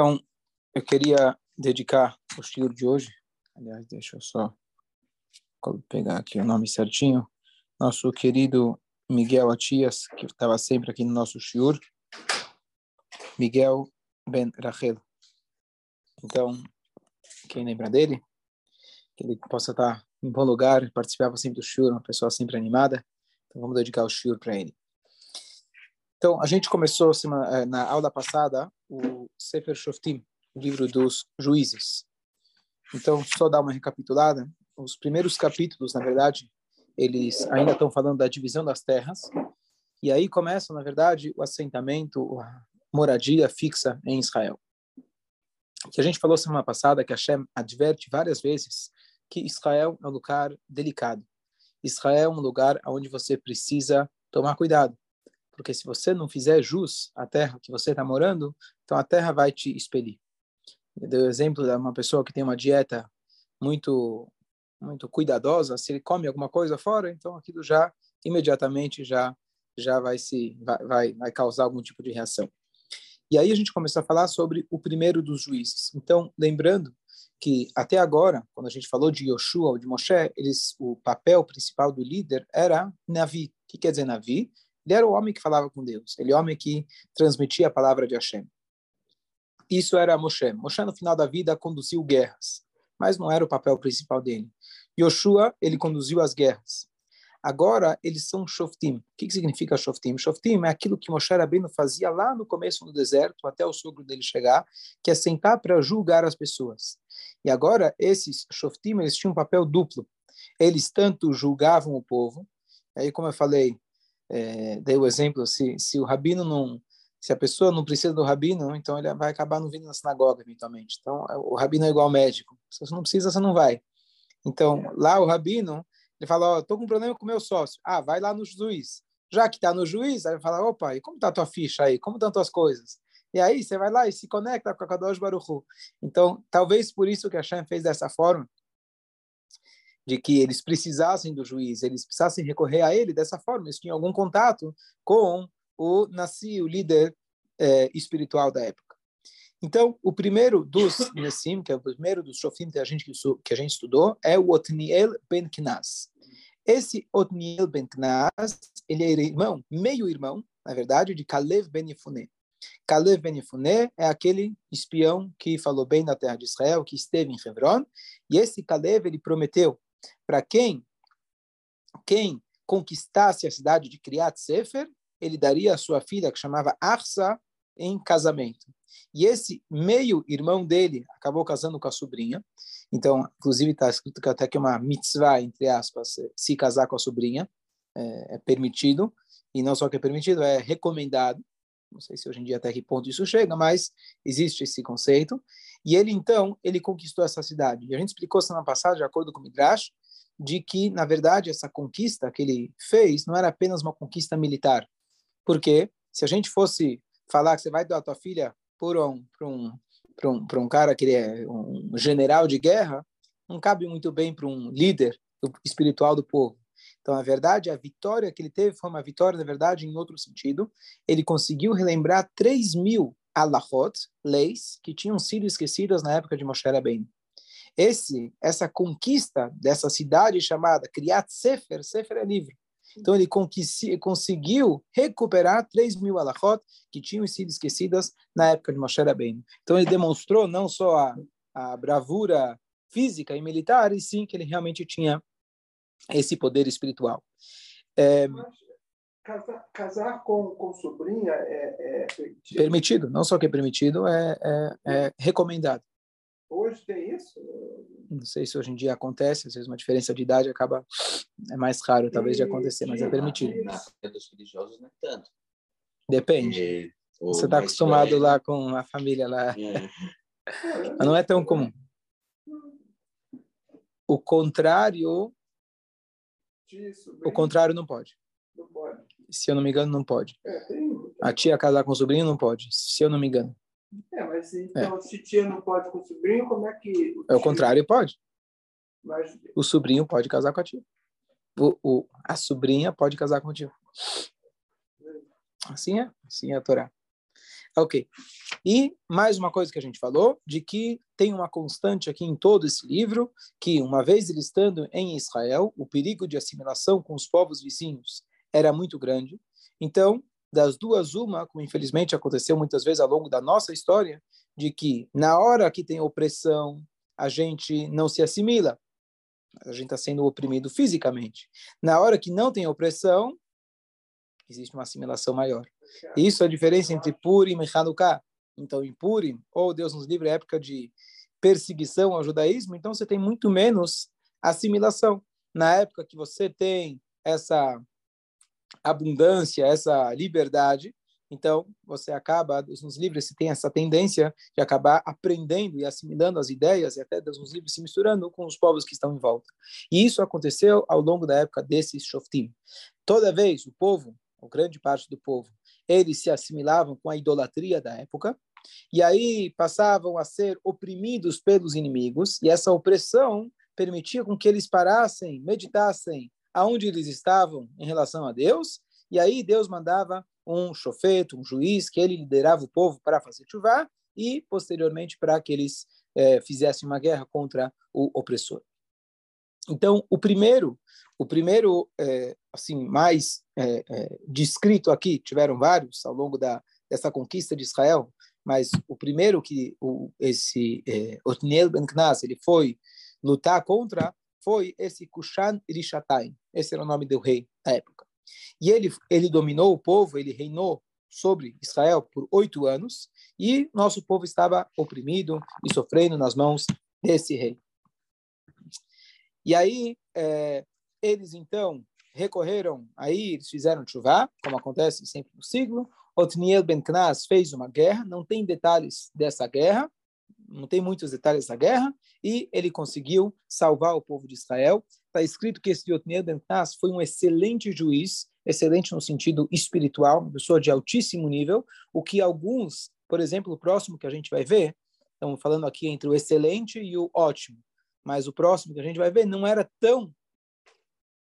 Então, eu queria dedicar o shiur de hoje. Aliás, deixa eu só pegar aqui o nome certinho. Nosso querido Miguel Atias, que estava sempre aqui no nosso shiur. Miguel Ben Rachel. Então, quem lembra dele? Que ele possa estar em bom lugar, participava sempre do shiur, uma pessoa sempre animada. Então, vamos dedicar o shiur para ele. Então, a gente começou eh, na aula passada o Sefer Shoftim, o livro dos juízes. Então, só dar uma recapitulada. Os primeiros capítulos, na verdade, eles ainda estão falando da divisão das terras. E aí começa, na verdade, o assentamento, a moradia fixa em Israel. Que a gente falou semana passada que Hashem adverte várias vezes que Israel é um lugar delicado. Israel é um lugar onde você precisa tomar cuidado porque se você não fizer jus à terra que você está morando, então a terra vai te expelir. Eu dei o exemplo de uma pessoa que tem uma dieta muito muito cuidadosa, se ele come alguma coisa fora, então aquilo já imediatamente já já vai se vai, vai, vai causar algum tipo de reação. E aí a gente começou a falar sobre o primeiro dos juízes. Então, lembrando que até agora, quando a gente falou de Yoshua ou de Moshe, eles o papel principal do líder era Navi. O que quer dizer Navi? Ele era o homem que falava com Deus, ele é o homem que transmitia a palavra de Hashem. Isso era Moshe. Moshe, no final da vida, conduziu guerras, mas não era o papel principal dele. Yoshua, ele conduziu as guerras. Agora, eles são Shoftim. O que, significa Shoftim? Shoftim é aquilo que Moshe Rabbeinu fazia lá no começo do deserto, até o sogro dele chegar, que é sentar para julgar as pessoas. E agora, esses Shoftim, eles tinham um papel duplo. Eles tanto julgavam o povo, aí, como eu falei, é, dei o exemplo, se, se o rabino não, se a pessoa não precisa do rabino, então ele vai acabar não vindo na sinagoga eventualmente. Então, o rabino é igual ao médico. Se você não precisa, você não vai. Então, lá o rabino, ele fala, ó, oh, tô com um problema com o meu sócio. Ah, vai lá no juiz. Já que está no juiz, aí ele fala, opa, e como está a tua ficha aí? Como estão tuas coisas? E aí você vai lá e se conecta com a Kadosh Baruch Então, talvez por isso que a Hashem fez dessa forma, de que eles precisassem do juiz, eles precisassem recorrer a ele dessa forma, eles tinham algum contato com o Nassi, o líder é, espiritual da época. Então, o primeiro dos Nessim, que é o primeiro dos Shofim que a gente, que a gente estudou, é o Otniel ben Knas. Esse Otniel ben Knas, ele é irmão, meio-irmão, na verdade, de Kalev ben Yefuné. Kalev ben é aquele espião que falou bem na terra de Israel, que esteve em Hebron, e esse Kalev, ele prometeu para quem quem conquistasse a cidade de Kriat Sefer, ele daria a sua filha, que chamava Arsa, em casamento. E esse meio-irmão dele acabou casando com a sobrinha. Então, inclusive, está escrito que até que é uma mitzvah, entre aspas, se casar com a sobrinha. É, é, permitido. E não só que é permitido, é recomendado. Não sei se hoje em dia até que ponto isso chega, mas existe esse conceito. E ele, então, ele conquistou essa cidade. E a gente explicou semana passada, de acordo com o Midrash, de que, na verdade, essa conquista que ele fez não era apenas uma conquista militar. Porque se a gente fosse falar que você vai dar a tua filha por um, um, um, um cara que é um general de guerra, não cabe muito bem para um líder espiritual do povo. Então, na verdade, a vitória que ele teve foi uma vitória, na verdade, em outro sentido. Ele conseguiu relembrar 3 mil alahot, leis, que tinham sido esquecidas na época de Moshe Rabbeinu. Esse, essa conquista dessa cidade chamada Kriyat Sefer, Sefer é livro. Então ele conseguiu recuperar 3 mil alahot que tinham sido esquecidas na época de Moshe Rabbeinu. Então ele demonstrou não só a, a bravura física e militar, e sim que ele realmente tinha esse poder espiritual. É, Casar, casar, com, com sobrinha é, é permitido? permitido? Não só que é permitido, é, é, é, recomendado. Hoje tem isso? Não sei se hoje em dia acontece, às vezes uma diferença de idade acaba é mais raro talvez de acontecer, mas é permitido. Na dos religiosos não é tanto. Depende. Você está acostumado lá com a família lá. É. Mas não é tão comum. O contrário, o contrário não pode. Não pode. Se eu não me engano, não pode. É, tem... A tia casar com o sobrinho não pode, se eu não me engano. É, mas então, é. se tia não pode com o sobrinho, como é que. O é o contrário, pode. Mas... O sobrinho pode casar com a tia. O, o, a sobrinha pode casar com o tio. Assim é, assim é a Torá. Ok. E mais uma coisa que a gente falou, de que tem uma constante aqui em todo esse livro, que uma vez ele estando em Israel, o perigo de assimilação com os povos vizinhos era muito grande. Então, das duas, uma, como infelizmente aconteceu muitas vezes ao longo da nossa história, de que na hora que tem opressão, a gente não se assimila, a gente está sendo oprimido fisicamente. Na hora que não tem opressão, existe uma assimilação maior. Isso é a diferença entre Purim e Hanukkah. Então, em Purim, ou Deus nos livre, época de perseguição ao judaísmo, então você tem muito menos assimilação. Na época que você tem essa abundância, essa liberdade, então você acaba, Deus nos livre, se tem essa tendência de acabar aprendendo e assimilando as ideias e até Deus nos livre se misturando com os povos que estão em volta. E isso aconteceu ao longo da época desses Shoftim. Toda vez o povo ou grande parte do povo, eles se assimilavam com a idolatria da época, e aí passavam a ser oprimidos pelos inimigos, e essa opressão permitia com que eles parassem, meditassem aonde eles estavam em relação a Deus, e aí Deus mandava um chofeto, um juiz, que ele liderava o povo para fazer chuva, e posteriormente para que eles eh, fizessem uma guerra contra o opressor. Então, o primeiro, o primeiro é, assim mais é, é, descrito aqui, tiveram vários ao longo da dessa conquista de Israel, mas o primeiro que o, esse é, Otniel ben Knas ele foi lutar contra foi esse Kushan Rishatain. Esse era o nome do rei da época. E ele ele dominou o povo, ele reinou sobre Israel por oito anos e nosso povo estava oprimido e sofrendo nas mãos desse rei. E aí, é, eles então recorreram, aí eles fizeram chuva, como acontece sempre no siglo. Otniel Ben Knas fez uma guerra, não tem detalhes dessa guerra, não tem muitos detalhes dessa guerra, e ele conseguiu salvar o povo de Israel. Está escrito que esse Otniel Ben foi um excelente juiz, excelente no sentido espiritual, uma pessoa de altíssimo nível, o que alguns, por exemplo, o próximo que a gente vai ver, estamos falando aqui entre o excelente e o ótimo mas o próximo que a gente vai ver não era tão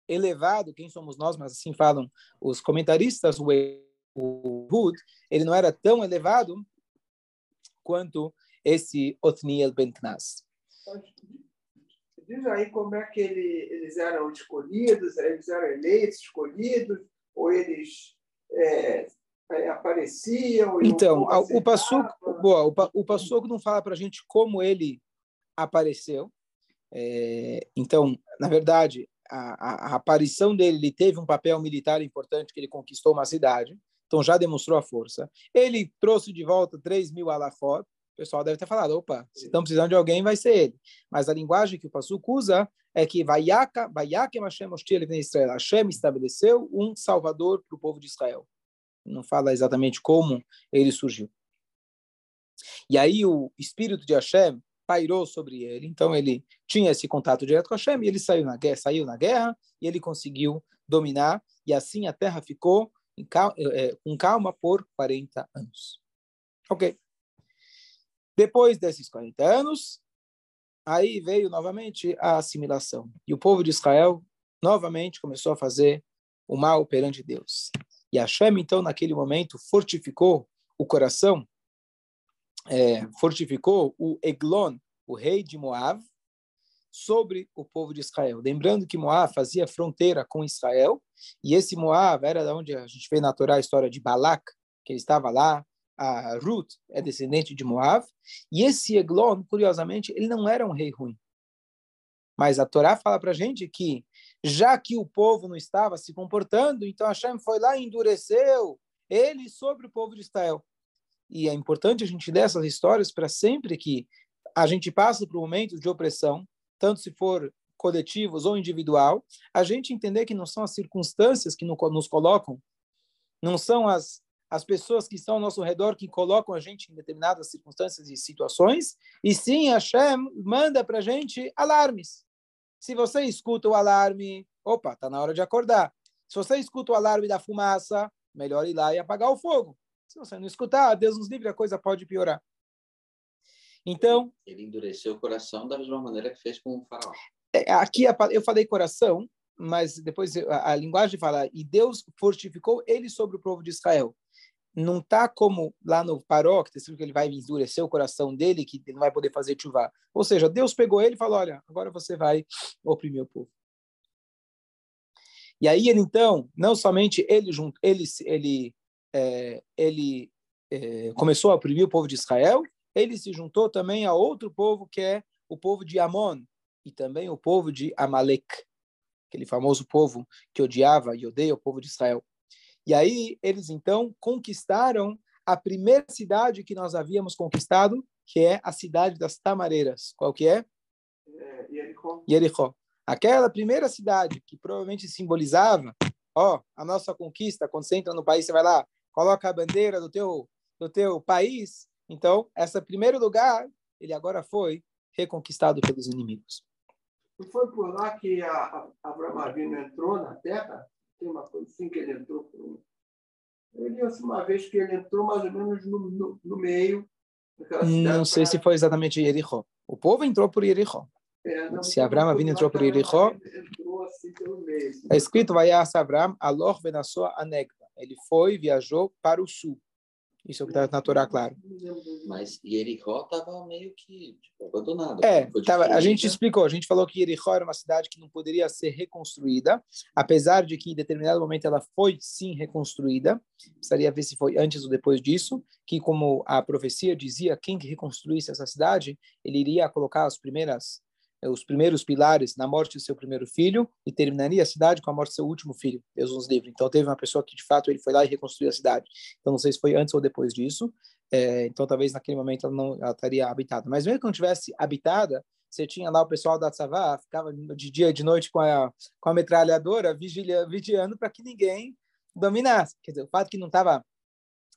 elevado, quem somos nós, mas assim falam os comentaristas, o Hud, ele não era tão elevado quanto esse Otniel Ben Knas. Diz aí como é que ele, eles eram escolhidos, eles eram eleitos, escolhidos, ou eles é, é, apareciam? Então, o, Passuco, boa, o, o Passuco não fala para a gente como ele apareceu, é, então, na verdade, a, a, aparição dele, ele teve um papel militar importante, que ele conquistou uma cidade, então já demonstrou a força. Ele trouxe de volta 3 mil alafot, pessoal deve ter falado, opa, se estão precisando de alguém, vai ser ele. Mas a linguagem que o Passuco usa é que Vayakem Hashem Israel, Hashem estabeleceu um salvador para o povo de Israel. Não fala exatamente como ele surgiu. E aí o espírito de Hashem pairou sobre ele. Então ele tinha esse contato direto com Hashem e ele saiu na guerra, saiu na guerra e ele conseguiu dominar e assim a terra ficou calma, é, com calma por 40 anos. Ok. Depois desses 40 anos, aí veio novamente a assimilação. E o povo de Israel novamente começou a fazer o mal perante Deus. E Hashem, então, naquele momento, fortificou o coração é, fortificou o Eglon, o rei de Moab, sobre o povo de Israel. Lembrando que Moab fazia fronteira com Israel, e esse Moab era da onde a gente vê na Torá a história de Balak, que ele estava lá, a Ruth é descendente de Moab, e esse Eglon, curiosamente, ele não era um rei ruim. Mas a Torá fala para a gente que, já que o povo não estava se comportando, então Hashem foi lá e endureceu ele sobre o povo de Israel. E é importante a gente ler essas histórias para sempre que a gente passa por momentos de opressão, tanto se for coletivos ou individual, a gente entender que não são as circunstâncias que nos colocam, não são as, as pessoas que estão ao nosso redor que colocam a gente em determinadas circunstâncias e situações, e sim Hashem manda para a gente alarmes. Se você escuta o alarme, opa, está na hora de acordar. Se você escuta o alarme da fumaça, melhor ir lá e apagar o fogo. Se você não escutar, Deus nos livre, a coisa pode piorar. Então. Ele endureceu o coração da mesma maneira que fez com o faraó. É, aqui eu falei coração, mas depois a, a linguagem fala, e Deus fortificou ele sobre o povo de Israel. Não tá como lá no Paró, que que ele vai endurecer o coração dele, que ele não vai poder fazer chuva. Ou seja, Deus pegou ele e falou, olha, agora você vai oprimir o povo. E aí ele então, não somente ele junto, ele ele é, ele é, começou a oprimir o povo de Israel, ele se juntou também a outro povo que é o povo de Amon e também o povo de Amalek, aquele famoso povo que odiava e odeia o povo de Israel. E aí eles então conquistaram a primeira cidade que nós havíamos conquistado, que é a cidade das tamareiras. Qual que é? É, Jericó. Jericó. Aquela primeira cidade que provavelmente simbolizava, ó, a nossa conquista, quando você entra no país, você vai lá, coloca a bandeira do teu do teu país. Então, esse primeiro lugar, ele agora foi reconquistado pelos inimigos. Não foi por lá que a, a Abraão entrou na Terra? Tem uma coisa assim que ele entrou por... Eu li assim, uma vez que ele entrou mais ou menos no, no, no meio Não sei pra... se foi exatamente Jericó. O povo entrou por Jericó. É, não, se Abraão Avinu entrou por Jericó, assim assim. é escrito vai Abraham alor venassou anegba. Ele foi viajou para o sul. Isso é o que está na Torá, claro. Mas Jericó estava meio que tipo, abandonado. É, tava, a gente explicou, a gente falou que Jericó era uma cidade que não poderia ser reconstruída, apesar de que em determinado momento ela foi sim reconstruída. Precisaria ver se foi antes ou depois disso, que como a profecia dizia, quem que reconstruísse essa cidade, ele iria colocar as primeiras os primeiros pilares na morte do seu primeiro filho e terminaria a cidade com a morte do seu último filho. Deus nos livre. Então teve uma pessoa que de fato ele foi lá e reconstruiu a cidade. Então não sei se foi antes ou depois disso. É, então talvez naquele momento ela não ela estaria habitada. Mas mesmo que não tivesse habitada, você tinha lá o pessoal da Tzavá, ficava de dia e de noite com a, com a metralhadora vigilia, vigiando para que ninguém dominasse. Quer dizer, o fato que não estava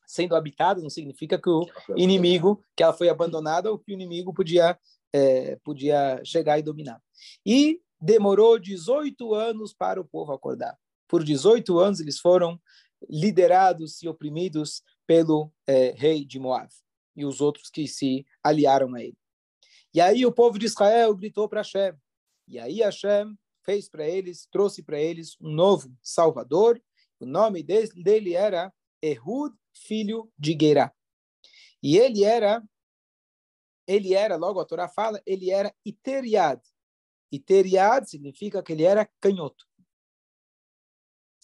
sendo habitada não significa que o inimigo, que ela foi abandonada ou que o inimigo podia é, podia chegar e dominar. E demorou 18 anos para o povo acordar. Por 18 anos eles foram liderados e oprimidos pelo é, rei de Moab e os outros que se aliaram a ele. E aí o povo de Israel gritou para Hashem. E aí Hashem fez para eles, trouxe para eles um novo Salvador. O nome dele era Ehud, filho de Gerá. E ele era ele era, logo a Torá fala, ele era iteriad. Iteriad significa que ele era canhoto.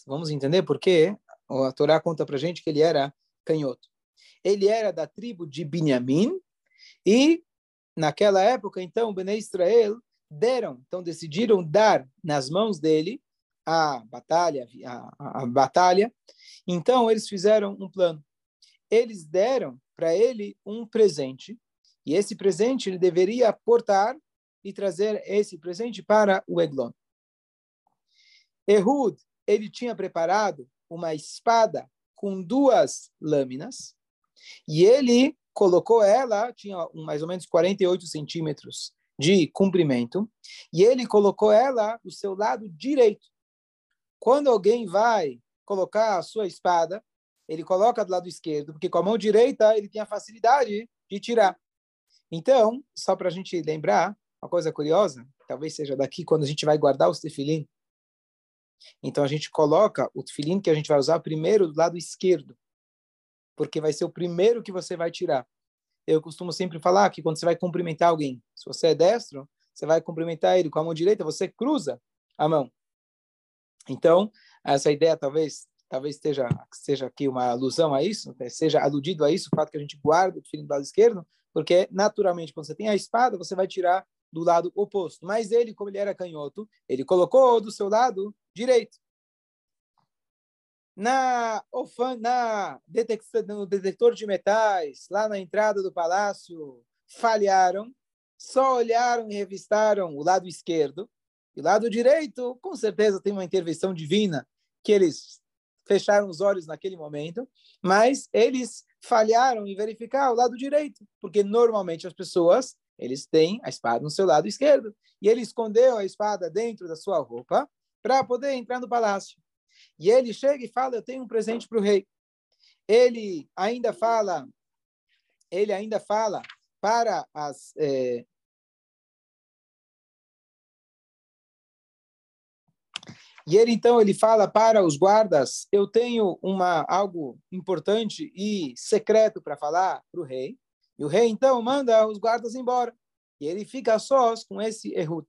Vamos entender por quê? A Torá conta para gente que ele era canhoto. Ele era da tribo de Binyamin e naquela época, então, Bnei Israel deram, então decidiram dar nas mãos dele a batalha, a, a, a batalha. Então eles fizeram um plano. Eles deram para ele um presente e esse presente ele deveria portar e trazer esse presente para o Eglon. Ehud, ele tinha preparado uma espada com duas lâminas e ele colocou ela, tinha mais ou menos 48 centímetros de comprimento, e ele colocou ela do seu lado direito. Quando alguém vai colocar a sua espada, ele coloca do lado esquerdo, porque com a mão direita ele tem a facilidade de tirar. Então, só para a gente lembrar, uma coisa curiosa, talvez seja daqui quando a gente vai guardar os tefilim. Então, a gente coloca o tefilim que a gente vai usar primeiro do lado esquerdo, porque vai ser o primeiro que você vai tirar. Eu costumo sempre falar que quando você vai cumprimentar alguém, se você é destro, você vai cumprimentar ele com a mão direita, você cruza a mão. Então, essa ideia talvez talvez esteja seja aqui uma alusão a isso, né? seja aludido a isso, o fato que a gente guarda o tefilim do lado esquerdo, porque naturalmente quando você tem a espada, você vai tirar do lado oposto. Mas ele, como ele era canhoto, ele colocou do seu lado direito. Na, na no detector de metais, lá na entrada do palácio, falharam, só olharam e revistaram o lado esquerdo. E o lado direito, com certeza, tem uma intervenção divina que eles fecharam os olhos naquele momento, mas eles falharam em verificar o lado direito, porque normalmente as pessoas eles têm a espada no seu lado esquerdo e ele escondeu a espada dentro da sua roupa para poder entrar no palácio. E ele chega e fala: "Eu tenho um presente para o rei". Ele ainda fala, ele ainda fala para as é, E ele então ele fala para os guardas: eu tenho uma algo importante e secreto para falar para o rei. E o rei então manda os guardas embora. E ele fica sós com esse Ehud.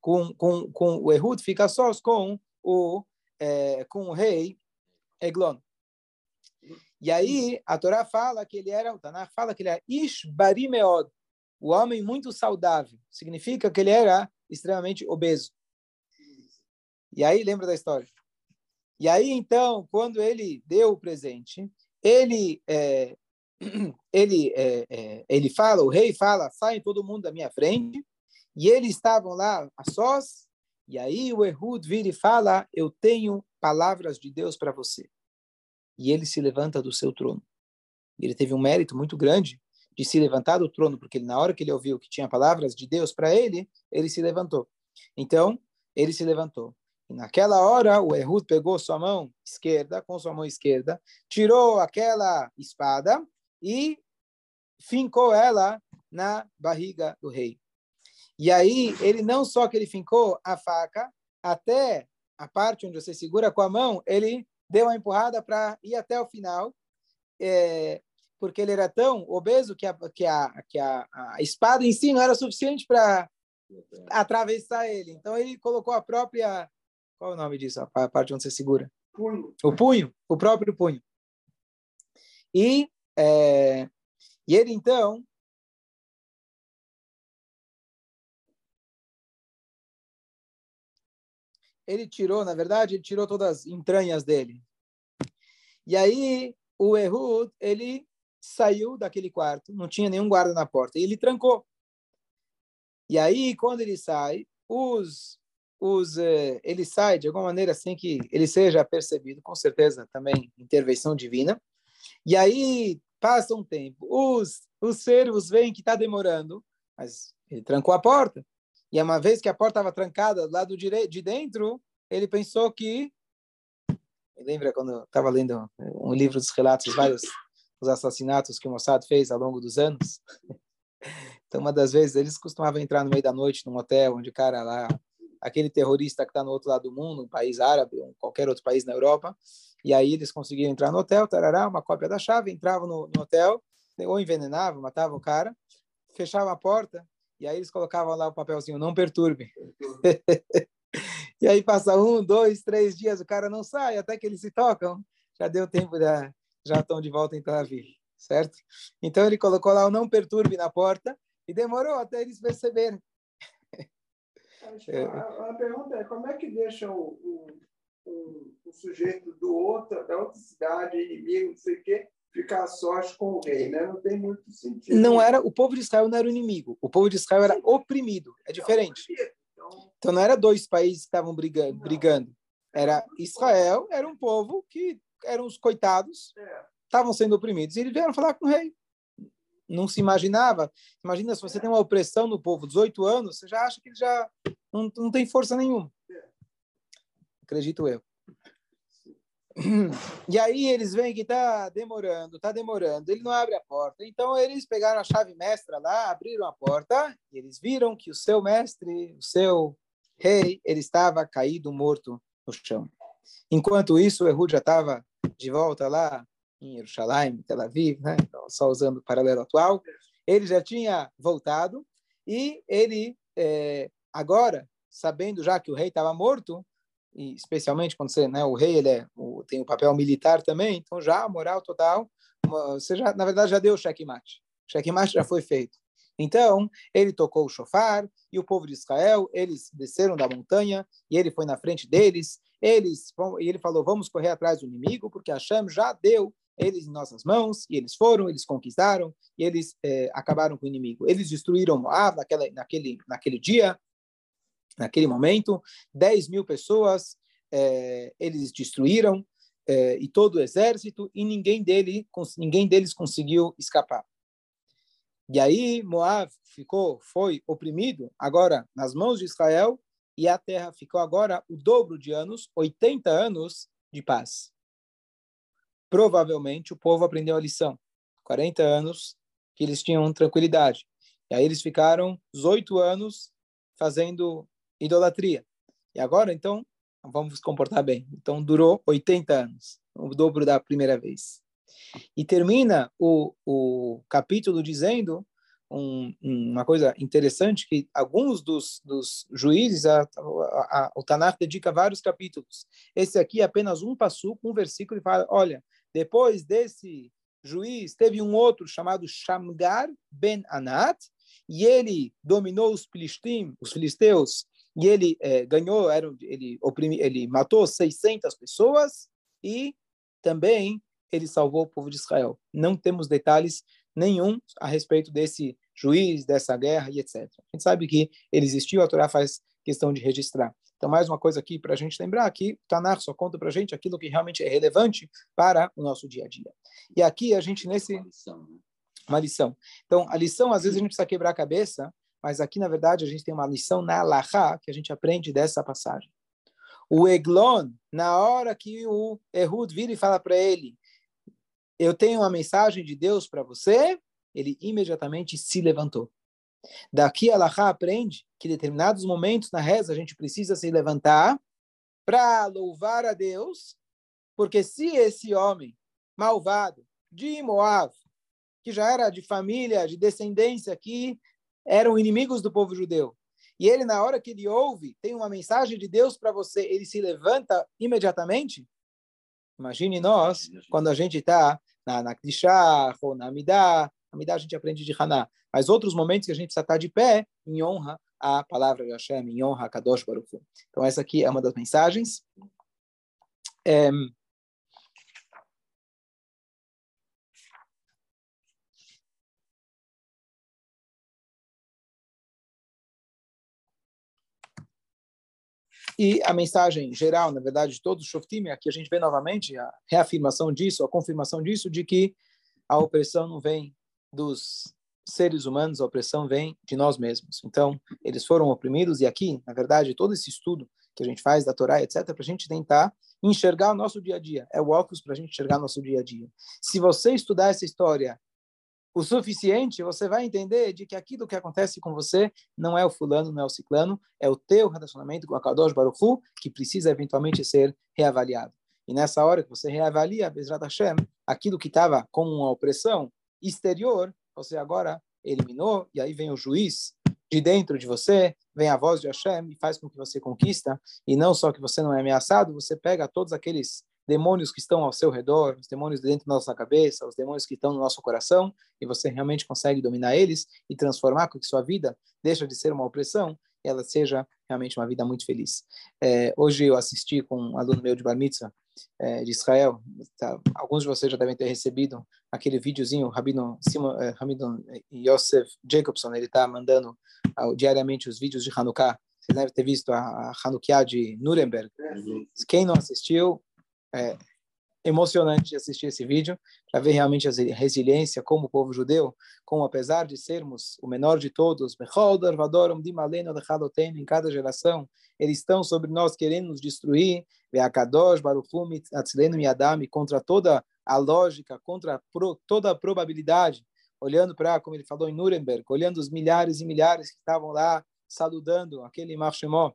Com, com, com o Ehud fica sós com o é, com o rei Eglon. E aí a Torá fala que ele era, o Tanakh fala que ele era Ish Barimeod, o homem muito saudável. Significa que ele era extremamente obeso. E aí, lembra da história? E aí, então, quando ele deu o presente, ele é, ele é, é, ele fala, o rei fala, saem todo mundo da minha frente, e eles estavam lá a sós, e aí o Ehud vira e fala, eu tenho palavras de Deus para você. E ele se levanta do seu trono. Ele teve um mérito muito grande de se levantar do trono, porque na hora que ele ouviu que tinha palavras de Deus para ele, ele se levantou. Então, ele se levantou. E naquela hora, o Ehud pegou sua mão esquerda, com sua mão esquerda, tirou aquela espada e fincou ela na barriga do rei. E aí, ele não só que ele fincou a faca, até a parte onde você segura com a mão, ele deu uma empurrada para ir até o final, é, porque ele era tão obeso que, a, que, a, que a, a espada em si não era suficiente para atravessar ele. Então, ele colocou a própria qual é o nome disso? A parte onde você segura? Punho. O punho, o próprio punho. E, é, e ele, então, ele tirou, na verdade, ele tirou todas as entranhas dele. E aí, o Ehud, ele saiu daquele quarto, não tinha nenhum guarda na porta, e ele trancou. E aí, quando ele sai, os os, eh, ele sai de alguma maneira sem que ele seja percebido, com certeza também intervenção divina. E aí passa um tempo, os, os servos veem que está demorando, mas ele trancou a porta. E uma vez que a porta estava trancada do lado direito, de dentro, ele pensou que. Lembra quando estava lendo um livro dos relatos, vários os assassinatos que o Mossad fez ao longo dos anos? Então, uma das vezes, eles costumavam entrar no meio da noite num hotel onde o cara lá aquele terrorista que está no outro lado do mundo, um país árabe, ou qualquer outro país na Europa, e aí eles conseguiram entrar no hotel, tarará, uma cópia da chave, entravam no, no hotel, ou envenenavam, matavam o cara, fechavam a porta, e aí eles colocavam lá o papelzinho, não perturbe. e aí passa um, dois, três dias, o cara não sai, até que eles se tocam, já deu tempo, de, já estão de volta em Tel Aviv, certo? Então ele colocou lá o não perturbe na porta, e demorou até eles perceberem. É. A, a, pergunta é como é que deixa o, o, o, sujeito do outro, da outra cidade, inimigo, não sei o quê, ficar sós com o rei, né? Não tem muito sentido. Não era, o povo de Israel não era o inimigo. O povo de Israel era oprimido. É diferente. Então, então não era dois países que estavam brigando, brigando. Era Israel, era um povo que eram os coitados, é. estavam sendo oprimidos. E eles vieram falar com o rei não se imaginava. Imagina se você tem uma opressão no povo, 18 anos, você já acha que ele já não, não tem força nenhuma. Acredito eu. E aí eles veem que está demorando, está demorando, ele não abre a porta. Então eles pegaram a chave mestra lá, abriram a porta e eles viram que o seu mestre, o seu rei, ele estava caído, morto no chão. Enquanto isso, o Ehud já estava de volta lá em Jerusalém, Tel Aviv, né? Então, só usando o paralelo atual. Ele já tinha voltado e ele, é, agora, sabendo já que o rei estava morto, e especialmente quando você, né, o rei ele é, o, tem o papel militar também, então já a moral total, você já, na verdade, já deu o checkmate. O checkmate já foi feito. Então, ele tocou o chofar e o povo de Israel, eles desceram da montanha e ele foi na frente deles. Eles, e ele falou: Vamos correr atrás do inimigo, porque Hashem já deu eles em nossas mãos, e eles foram, eles conquistaram, e eles é, acabaram com o inimigo. Eles destruíram Moab naquela, naquele, naquele dia, naquele momento, 10 mil pessoas é, eles destruíram, é, e todo o exército, e ninguém, dele, ninguém deles conseguiu escapar. E aí Moab ficou, foi oprimido agora nas mãos de Israel, e a terra ficou agora o dobro de anos, 80 anos de paz provavelmente o povo aprendeu a lição. 40 anos que eles tinham tranquilidade. E aí eles ficaram 18 anos fazendo idolatria. E agora, então, vamos nos comportar bem. Então, durou 80 anos, o dobro da primeira vez. E termina o, o capítulo dizendo um, uma coisa interessante, que alguns dos, dos juízes, a, a, a, o Tanakh dedica vários capítulos. Esse aqui é apenas um passo, um versículo, e fala, olha, depois desse juiz, teve um outro chamado Shamgar ben Anat, e ele dominou os os filisteus, e ele é, ganhou, era, ele, oprimi, ele matou 600 pessoas, e também ele salvou o povo de Israel. Não temos detalhes nenhum a respeito desse juiz, dessa guerra e etc. A gente sabe que ele existiu, a Torá faz questão de registrar. Então, mais uma coisa aqui para a gente lembrar que o Tanar só conta para a gente aquilo que realmente é relevante para o nosso dia a dia. E aqui a gente nesse... Uma lição. Né? Uma lição. Então, a lição, às vezes, a gente precisa quebrar a cabeça, mas aqui, na verdade, a gente tem uma lição na Alahá que a gente aprende dessa passagem. O Eglon, na hora que o Ehud vira e fala para ele, eu tenho uma mensagem de Deus para você, ele imediatamente se levantou. Daqui Allah aprende que em determinados momentos na reza a gente precisa se levantar para louvar a Deus, porque se esse homem malvado de Moab, que já era de família, de descendência, que eram inimigos do povo judeu, e ele, na hora que ele ouve, tem uma mensagem de Deus para você, ele se levanta imediatamente? Imagine nós, quando a gente está na, na Krishá, ou na Amidah, Amidá a gente aprende de Haná. Mas outros momentos que a gente precisa estar de pé em honra à palavra de Hashem, em honra a Kadosh Baruch. Então essa aqui é uma das mensagens. É... E a mensagem geral, na verdade, de todos os Shoftim, aqui a gente vê novamente a reafirmação disso, a confirmação disso, de que a opressão não vem dos seres humanos, a opressão vem de nós mesmos. Então, eles foram oprimidos, e aqui, na verdade, todo esse estudo que a gente faz da Torá, etc., para a gente tentar enxergar o nosso dia a dia. É o óculos para a gente enxergar o nosso dia a dia. Se você estudar essa história o suficiente, você vai entender de que aquilo que acontece com você não é o fulano, não é o ciclano, é o teu relacionamento com a Kadosh Baruch Hu, que precisa eventualmente ser reavaliado. E nessa hora que você reavalia, Bezrat Hashem, aquilo que estava como uma opressão, exterior, você agora eliminou, e aí vem o juiz de dentro de você, vem a voz de Hashem e faz com que você conquista, e não só que você não é ameaçado, você pega todos aqueles demônios que estão ao seu redor, os demônios dentro da nossa cabeça, os demônios que estão no nosso coração, e você realmente consegue dominar eles e transformar com que sua vida deixa de ser uma opressão e ela seja realmente uma vida muito feliz. É, hoje eu assisti com um aluno meu de Bar Mitzvah, é, de Israel. Tá, alguns de vocês já devem ter recebido aquele videozinho, o Rabino, Simon, é, Rabino Yosef Jacobson, ele está mandando diariamente os vídeos de Hanukkah. Você deve ter visto a, a Hanukkah de Nuremberg. Quem não assistiu, é, emocionante assistir esse vídeo para ver realmente a resiliência como o povo judeu, como apesar de sermos o menor de todos, em cada geração, eles estão sobre nós querendo nos destruir, contra toda a lógica, contra toda a probabilidade, olhando para, como ele falou em Nuremberg, olhando os milhares e milhares que estavam lá saludando aquele Marshemó,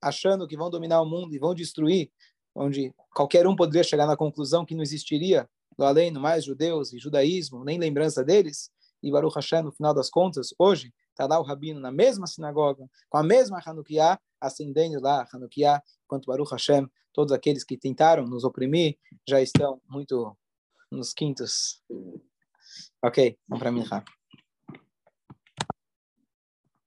achando que vão dominar o mundo e vão destruir, onde qualquer um poderia chegar na conclusão que não existiria do além mais judeus e judaísmo, nem lembrança deles, e Baruch Hashem, no final das contas, hoje, está lá o Rabino na mesma sinagoga, com a mesma Hanukkah, acendendo lá a Hanukkah, enquanto Baruch Hashem, todos aqueles que tentaram nos oprimir, já estão muito nos quintos. Ok, vamos para mim,